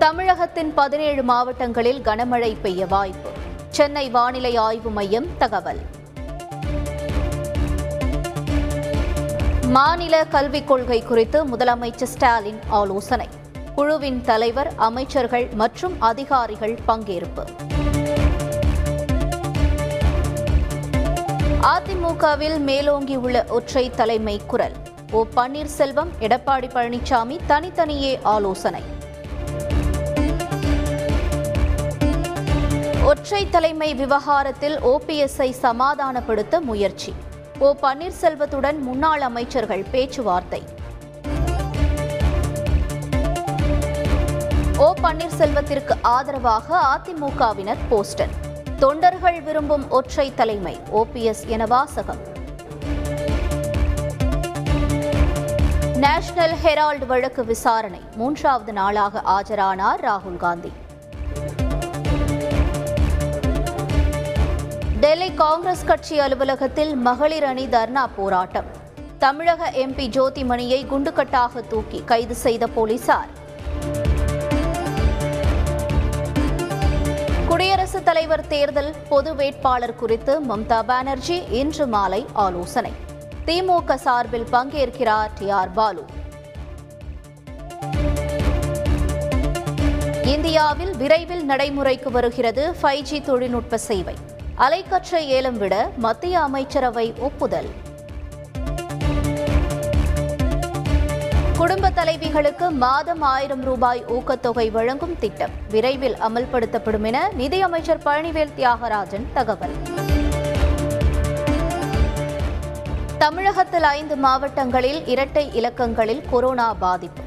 தமிழகத்தின் பதினேழு மாவட்டங்களில் கனமழை பெய்ய வாய்ப்பு. சென்னை வானிலை ஆய்வு மையம் தகவல். மாநில கல்விக் கொள்கை குறித்து முதலமைச்சர் ஸ்டாலின் ஆலோசனை. குழுவின் தலைவர் அமைச்சர்கள் மற்றும் அதிகாரிகள் பங்கேற்பு. அதிமுகவில் மேலோங்கியுள்ள ஒற்றை தலைமை குரல். ஓ பன்னீர்செல்வம் எடப்பாடி பழனிசாமி தனித்தனியே ஆலோசனை. ஒற்றை தலைமை விவகாரத்தில் ஓபிஎஸ்ஐ சமாதானப்படுத்த முயற்சி. ஓ பன்னீர்செல்வத்துடன் முன்னாள் அமைச்சர்கள் பேச்சுவார்த்தை. ஓ பன்னீர்செல்வத்திற்கு ஆதரவாக அதிமுகவினர் போஸ்டர். தொண்டர்கள் விரும்பும் ஒற்றை தலைமை ஓபிஎஸ் என வாசகம். நேஷனல் ஹெரால்டு வழக்கு விசாரணை மூன்றாவது நாளாக ஆஜரானார் ராகுல் காந்தி. டெல்லி காங்கிரஸ் கட்சி அலுவலகத்தில் மகளிர் அணி தர்ணா போராட்டம். தமிழக எம்பி ஜோதிமணியை குண்டுக்கட்டாக தூக்கி கைது செய்த போலீசார். குடியரசுத் தலைவர் தேர்தல் பொது வேட்பாளர் குறித்து மம்தா பானர்ஜி இன்று மாலை ஆலோசனை. திமுக சார்பில் பங்கேற்கிறார் டி ஆர் பாலு. இந்தியாவில் விரைவில் நடைமுறைக்கு வருகிறது ஃபைவ் ஜி தொழில்நுட்ப சேவை. அலைக்கற்றை ஏலம் விட மத்திய அமைச்சரவை ஒப்புதல். குடும்ப தலைவிகளுக்கு மாதம் ஆயிரம் ரூபாய் ஊக்கத்தொகை வழங்கும் திட்டம் விரைவில் அமல்படுத்தப்படும் என நிதியமைச்சர் பழனிவேல் தியாகராஜன் தகவல். தமிழகத்தில் ஐந்து மாவட்டங்களில் இரட்டை இலக்கங்களில் கொரோனா பாதிப்பு.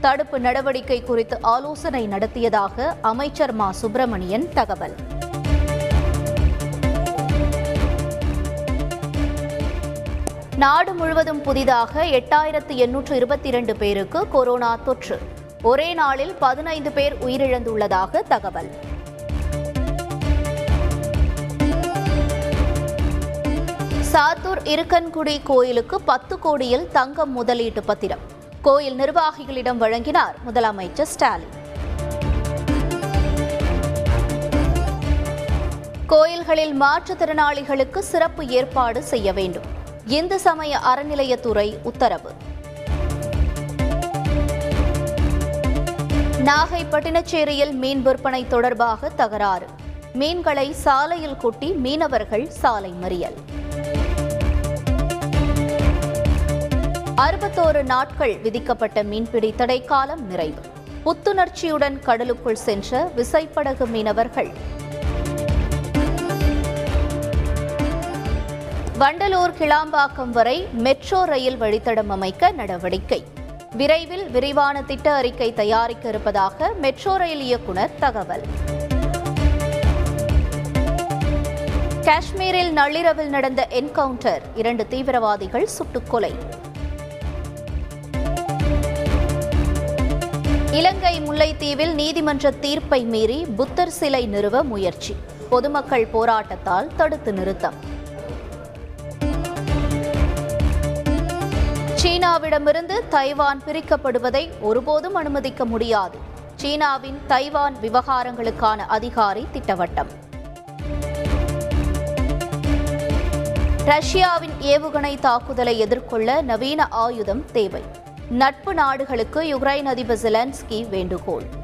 தடுப்பு நடவடிக்கை குறித்து ஆலோசனை நடத்தியதாக அமைச்சர் மா. சுப்பிரமணியன் தகவல். நாடு முழுவதும் புதிதாக எட்டாயிரத்து எண்ணூற்று இருபத்தி இரண்டு பேருக்கு கொரோனா தொற்று. ஒரே நாளில் பதினைந்து பேர் உயிரிழந்துள்ளதாக தகவல். சாத்தூர் இருக்கன்குடி கோயிலுக்கு பத்து கோடியில் தங்கம் முதலீட்டு பத்திரம். கோயில் நிர்வாகிகளிடம் வழங்கினார் முதலமைச்சர் ஸ்டாலின். கோயில்களில் மாற்றுத்திறனாளிகளுக்கு சிறப்பு ஏற்பாடு செய்ய வேண்டும். இந்து சமய அறநிலையத்துறை உத்தரவு? நாகை பட்டினச்சேரியில் மீன் விற்பனை தொடர்பாக தகராறு. மீன்களை சாலையில் கொட்டி மீனவர்கள் சாலை மறியல். அறுபத்தோரு நாட்கள் விதிக்கப்பட்ட மீன்பிடி தடைக்காலம் நிறைவு. புத்துணர்ச்சியுடன் கடலுக்குள் சென்ற விசைப்படகு மீனவர்கள். வண்டலூர் கிளாம்பாக்கம் வரை மெட்ரோ ரயில் வழித்தடம் அமைக்க நடவடிக்கை. விரைவில் விரிவான திட்ட அறிக்கை தயாரிக்க இருப்பதாக மெட்ரோ ரயில் இயக்குநர் தகவல். காஷ்மீரில் நள்ளிரவில் நடந்த என்கவுண்டர் இரண்டு தீவிரவாதிகள் சுட்டுக்கொலை. இலங்கை முல்லைத்தீவில் நீதிமன்ற தீர்ப்பை மீறி புத்தர் சிலை நிறுவ முயற்சி. பொதுமக்கள் போராட்டத்தால் தடுத்து நிறுத்தம். சீனாவிடமிருந்து தைவான் பிரிக்கப்படுவதை ஒருபோதும் அனுமதிக்க முடியாது. சீனாவின் தைவான் விவகாரங்களுக்கான அதிகாரி திட்டவட்டம். ரஷ்யாவின் ஏவுகணை தாக்குதலை எதிர்கொள்ள நவீன ஆயுதம் தேவை. நட்பு நாடுகளுக்கு யுக்ரைன் அதிபர் ஜெலன்ஸ்கி வேண்டுகோள்.